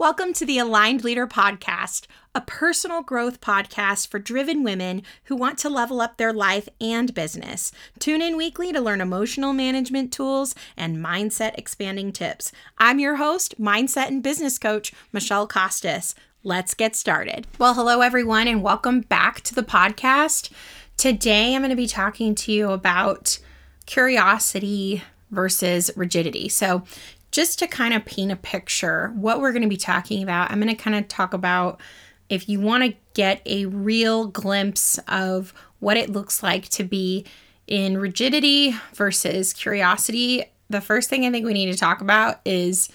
Welcome to the Aligned Leader Podcast, a personal growth podcast for driven women who want to level up their life and business. Tune in weekly to learn emotional management tools and mindset expanding tips. I'm your host, mindset and business coach, Michele Kostos. Let's get started. Well, hello, everyone, and welcome back to the podcast. Today, I'm going to be talking to you about curiosity versus rigidity. So, just to kind of paint a picture, what we're going to be talking about, I'm going to kind of talk about if you want to get a real glimpse of what it looks like to be in rigidity versus curiosity, the first thing I think we need to talk about is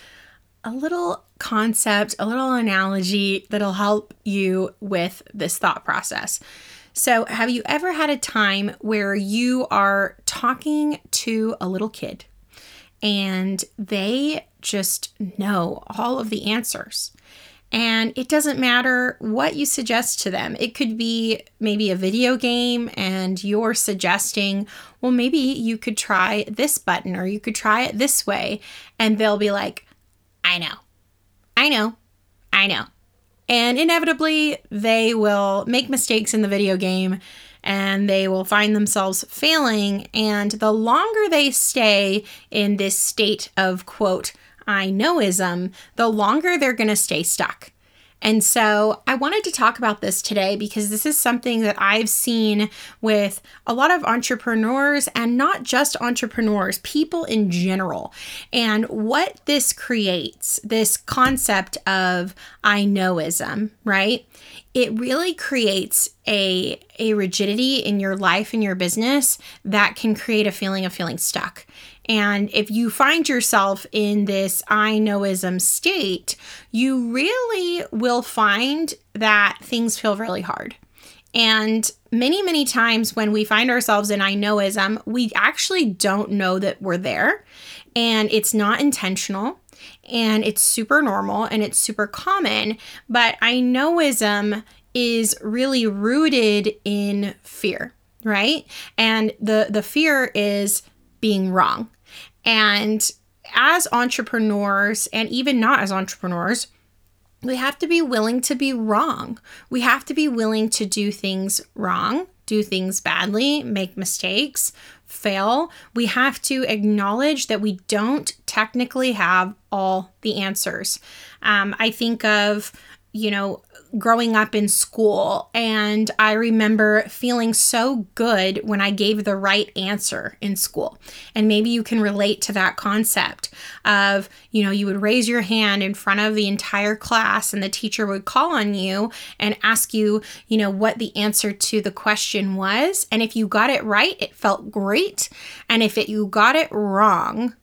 a little concept, a little analogy that'll help you with this thought process. So, have you ever had a time where you are talking to a little kid and they just know all of the answers. And it doesn't matter what you suggest to them. It could be maybe a video game, and you're suggesting, well, maybe you could try this button or you could try it this way. And they'll be like, I know, I know, I know. And inevitably, they will make mistakes in the video game and they will find themselves failing. And the longer they stay in this state of, quote, I knowism, the longer they're going to stay stuck. And so I wanted to talk about this today because this is something that I've seen with a lot of entrepreneurs and not just entrepreneurs, people in general. And what this creates, this concept of I knowism, right? It really creates a, a rigidity in your life and your business that can create a feeling of feeling stuck. And if you find yourself in this I knowism state, you really will find that things feel really hard. And many, many times when we find ourselves in I knowism, we actually don't know that we're there. And it's not intentional and it's super normal and it's super common. But I knowism is really rooted in fear, right? And the, the fear is being wrong. And as entrepreneurs, and even not as entrepreneurs, we have to be willing to be wrong. We have to be willing to do things wrong, do things badly, make mistakes, fail. We have to acknowledge that we don't technically have all the answers. Um, I think of, you know, growing up in school, and I remember feeling so good when I gave the right answer in school. And maybe you can relate to that concept of, you know, you would raise your hand in front of the entire class, and the teacher would call on you and ask you, you know, what the answer to the question was. And if you got it right, it felt great. And if it, you got it wrong,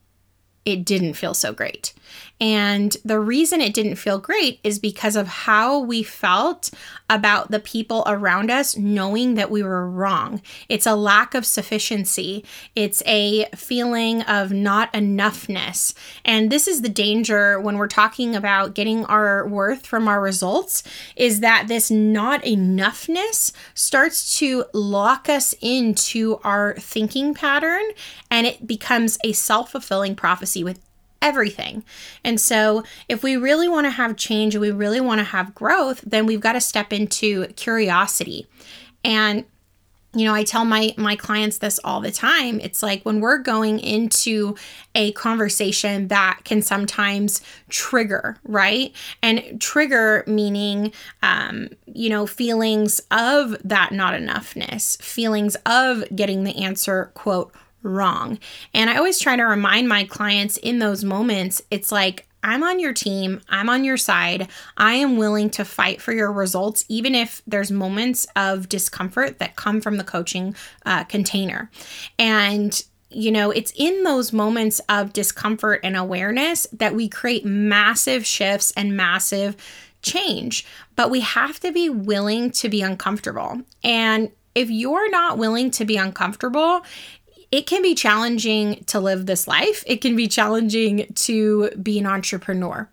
it didn't feel so great. And the reason it didn't feel great is because of how we felt about the people around us knowing that we were wrong. It's a lack of sufficiency, it's a feeling of not enoughness. And this is the danger when we're talking about getting our worth from our results is that this not enoughness starts to lock us into our thinking pattern and it becomes a self fulfilling prophecy with everything. And so, if we really want to have change and we really want to have growth, then we've got to step into curiosity. And you know, I tell my my clients this all the time. It's like when we're going into a conversation that can sometimes trigger, right? And trigger meaning, um, you know, feelings of that not enoughness, feelings of getting the answer, quote, wrong. And I always try to remind my clients in those moments, it's like, I'm on your team. I'm on your side. I am willing to fight for your results, even if there's moments of discomfort that come from the coaching uh, container. And you know, it's in those moments of discomfort and awareness that we create massive shifts and massive change. But we have to be willing to be uncomfortable. And if you're not willing to be uncomfortable, it can be challenging to live this life. It can be challenging to be an entrepreneur.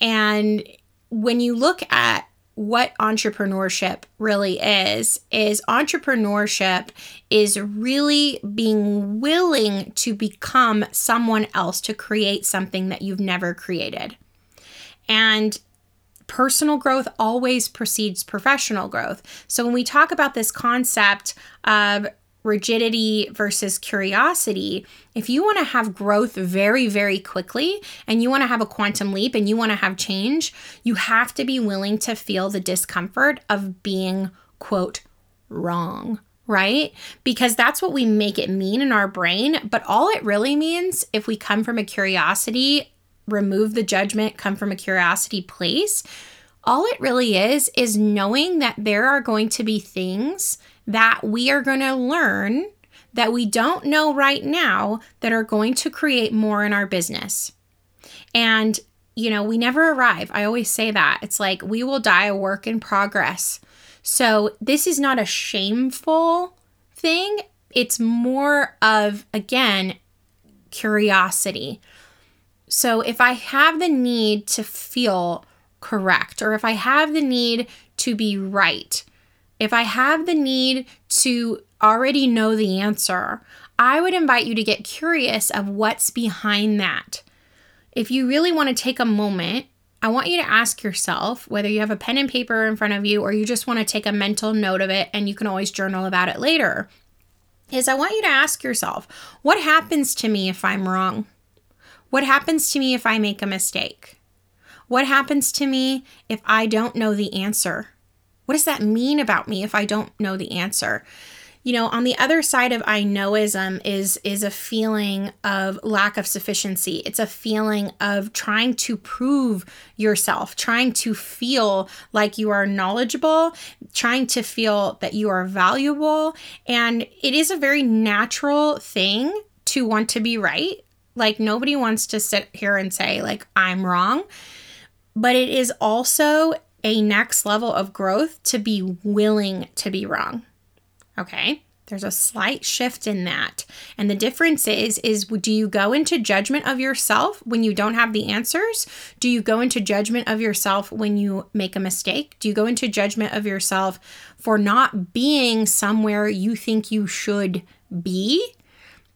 And when you look at what entrepreneurship really is is entrepreneurship is really being willing to become someone else to create something that you've never created. And personal growth always precedes professional growth. So when we talk about this concept of rigidity versus curiosity, if you want to have growth very, very quickly and you want to have a quantum leap and you want to have change, you have to be willing to feel the discomfort of being, quote, wrong. Right? Because that's what we make it mean in our brain. But all it really means, if we come from a curiosity, remove the judgment, come from a curiosity place, all it really is, is knowing that there are going to be things that we are going to learn that we don't know right now that are going to create more in our business. And, you know, we never arrive. I always say that. It's like we will die a work in progress. So this is not a shameful thing. It's more of, again, curiosity. So if I have the need to feel correct, or if I have the need to be right, if I have the need to already know the answer, I would invite you to get curious of what's behind that. If you really want to take a moment, I want you to ask yourself whether you have a pen and paper in front of you or you just want to take a mental note of it and you can always journal about it later. Is I want you to ask yourself, what happens to me if I'm wrong? What happens to me if I make a mistake? What happens to me if I don't know the answer? What does that mean about me if I don't know the answer? You know, on the other side of I knowism is is a feeling of lack of sufficiency. It's a feeling of trying to prove yourself, trying to feel like you are knowledgeable, trying to feel that you are valuable, and it is a very natural thing to want to be right. Like nobody wants to sit here and say like I'm wrong. But it is also a next level of growth to be willing to be wrong. Okay? There's a slight shift in that. And the difference is is do you go into judgment of yourself when you don't have the answers? Do you go into judgment of yourself when you make a mistake? Do you go into judgment of yourself for not being somewhere you think you should be?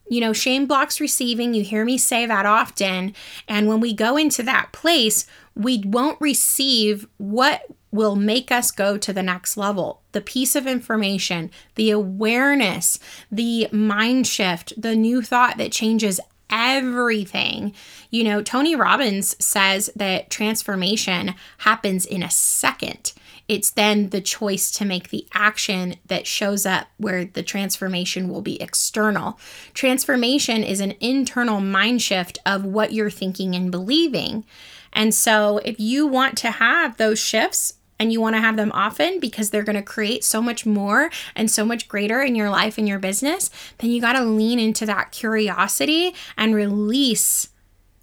You know, shame blocks receiving. You hear me say that often. And when we go into that place, we won't receive what will make us go to the next level the piece of information, the awareness, the mind shift, the new thought that changes everything. You know, Tony Robbins says that transformation happens in a second. It's then the choice to make the action that shows up where the transformation will be external. Transformation is an internal mind shift of what you're thinking and believing. And so, if you want to have those shifts and you want to have them often because they're going to create so much more and so much greater in your life and your business, then you got to lean into that curiosity and release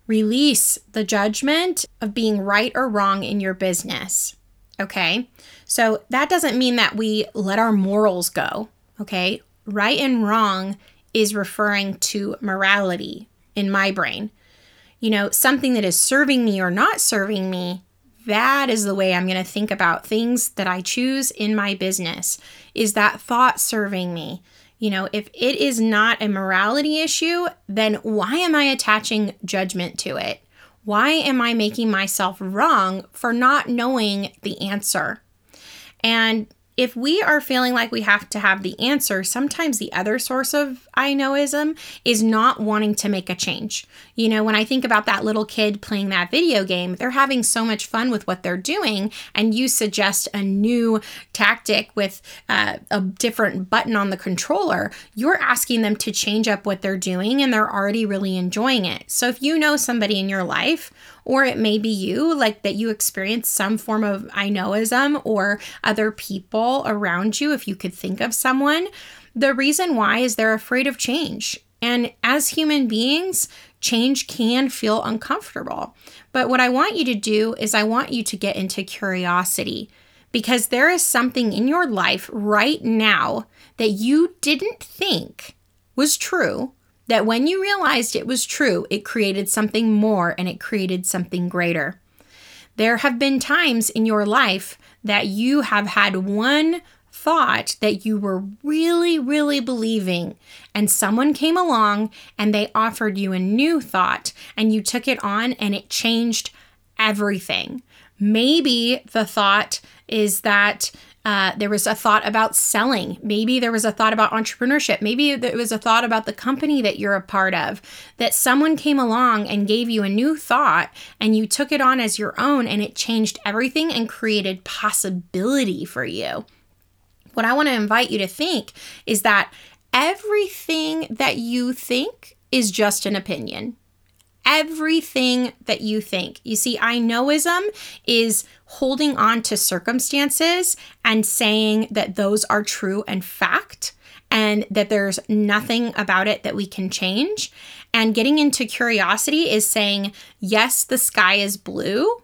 release the judgment of being right or wrong in your business. Okay? So that doesn't mean that we let our morals go, okay? Right and wrong is referring to morality in my brain you know, something that is serving me or not serving me, that is the way I'm going to think about things that I choose in my business. Is that thought serving me? You know, if it is not a morality issue, then why am I attaching judgment to it? Why am I making myself wrong for not knowing the answer? And if we are feeling like we have to have the answer, sometimes the other source of I knowism is not wanting to make a change. You know, when I think about that little kid playing that video game, they're having so much fun with what they're doing, and you suggest a new tactic with uh, a different button on the controller, you're asking them to change up what they're doing, and they're already really enjoying it. So if you know somebody in your life, or it may be you, like that you experience some form of I knowism or other people around you, if you could think of someone. The reason why is they're afraid of change. And as human beings, change can feel uncomfortable. But what I want you to do is, I want you to get into curiosity because there is something in your life right now that you didn't think was true that when you realized it was true, it created something more and it created something greater. There have been times in your life that you have had one thought that you were really, really believing, and someone came along and they offered you a new thought, and you took it on and it changed everything. Maybe the thought is that uh, there was a thought about selling. Maybe there was a thought about entrepreneurship. Maybe there was a thought about the company that you're a part of. That someone came along and gave you a new thought and you took it on as your own and it changed everything and created possibility for you. What I want to invite you to think is that everything that you think is just an opinion everything that you think. You see, I knowism is holding on to circumstances and saying that those are true and fact and that there's nothing about it that we can change. And getting into curiosity is saying, yes, the sky is blue.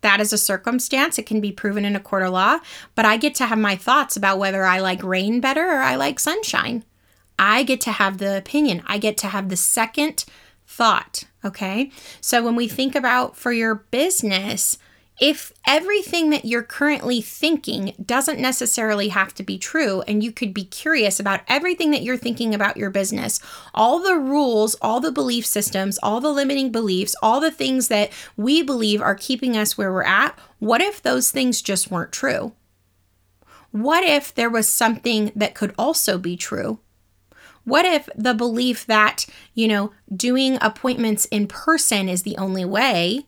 That is a circumstance. It can be proven in a court of law, but I get to have my thoughts about whether I like rain better or I like sunshine. I get to have the opinion. I get to have the second thought. Okay. So when we think about for your business, if everything that you're currently thinking doesn't necessarily have to be true, and you could be curious about everything that you're thinking about your business, all the rules, all the belief systems, all the limiting beliefs, all the things that we believe are keeping us where we're at, what if those things just weren't true? What if there was something that could also be true? What if the belief that, you know, doing appointments in person is the only way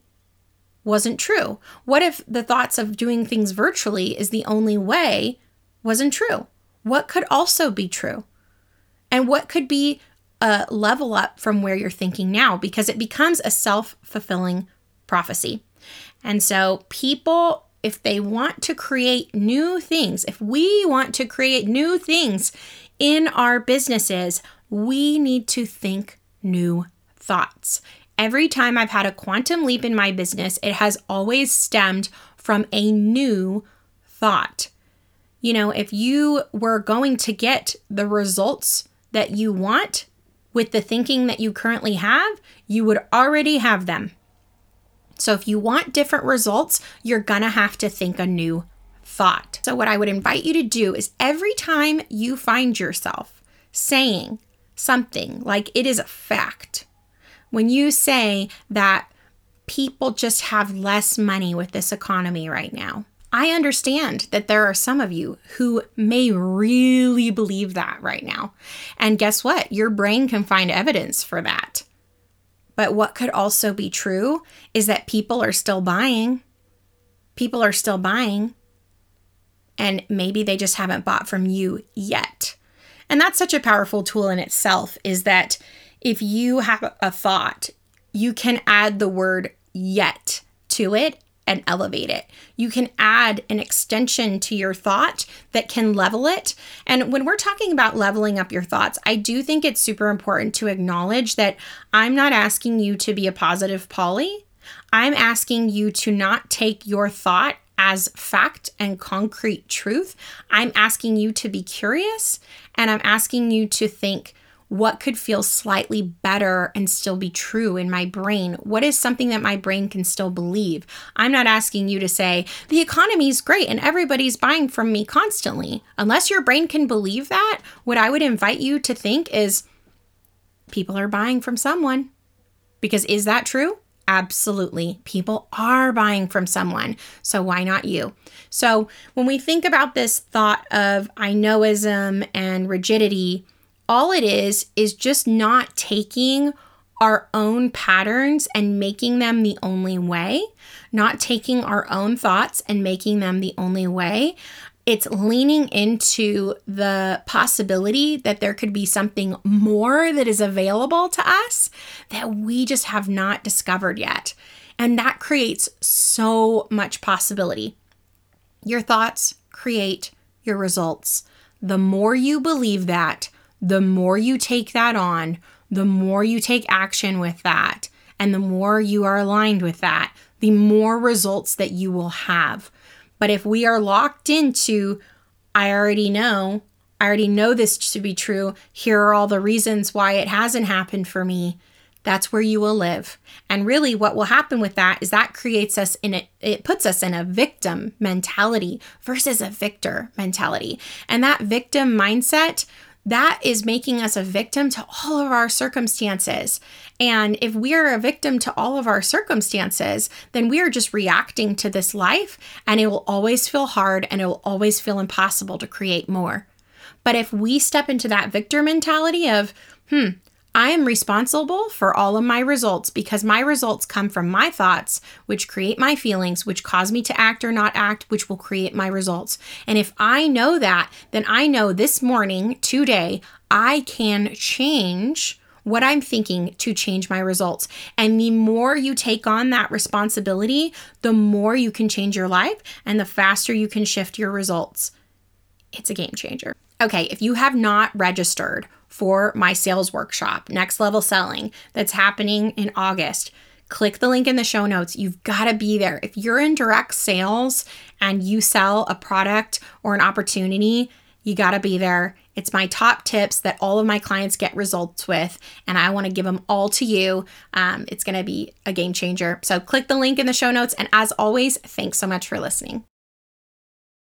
wasn't true? What if the thoughts of doing things virtually is the only way wasn't true? What could also be true? And what could be a level up from where you're thinking now? Because it becomes a self fulfilling prophecy. And so people if they want to create new things, if we want to create new things in our businesses, we need to think new thoughts. Every time I've had a quantum leap in my business, it has always stemmed from a new thought. You know, if you were going to get the results that you want with the thinking that you currently have, you would already have them. So if you want different results, you're going to have to think a new thought. So, what I would invite you to do is every time you find yourself saying something like it is a fact, when you say that people just have less money with this economy right now, I understand that there are some of you who may really believe that right now. And guess what? Your brain can find evidence for that. But what could also be true is that people are still buying. People are still buying and maybe they just haven't bought from you yet. And that's such a powerful tool in itself is that if you have a thought, you can add the word yet to it and elevate it. You can add an extension to your thought that can level it. And when we're talking about leveling up your thoughts, I do think it's super important to acknowledge that I'm not asking you to be a positive Polly. I'm asking you to not take your thought as fact and concrete truth. I'm asking you to be curious and I'm asking you to think what could feel slightly better and still be true in my brain? What is something that my brain can still believe? I'm not asking you to say, the economy is great and everybody's buying from me constantly. Unless your brain can believe that, what I would invite you to think is, people are buying from someone. Because is that true? Absolutely. People are buying from someone. So why not you? So when we think about this thought of I knowism and rigidity, all it is is just not taking our own patterns and making them the only way, not taking our own thoughts and making them the only way, it's leaning into the possibility that there could be something more that is available to us that we just have not discovered yet. And that creates so much possibility. Your thoughts create your results. The more you believe that, the more you take that on, the more you take action with that, and the more you are aligned with that, the more results that you will have. But if we are locked into, I already know, I already know this to be true, here are all the reasons why it hasn't happened for me, that's where you will live. And really, what will happen with that is that creates us in a, it puts us in a victim mentality versus a victor mentality. And that victim mindset, that is making us a victim to all of our circumstances. And if we are a victim to all of our circumstances, then we are just reacting to this life and it will always feel hard and it will always feel impossible to create more. But if we step into that victor mentality of, hmm, I am responsible for all of my results because my results come from my thoughts, which create my feelings, which cause me to act or not act, which will create my results. And if I know that, then I know this morning, today, I can change what I'm thinking to change my results. And the more you take on that responsibility, the more you can change your life and the faster you can shift your results. It's a game changer. Okay, if you have not registered for my sales workshop, Next Level Selling, that's happening in August. Click the link in the show notes. You've got to be there. If you're in direct sales and you sell a product or an opportunity, you got to be there. It's my top tips that all of my clients get results with, and I want to give them all to you. Um, it's going to be a game changer. So, click the link in the show notes. And as always, thanks so much for listening.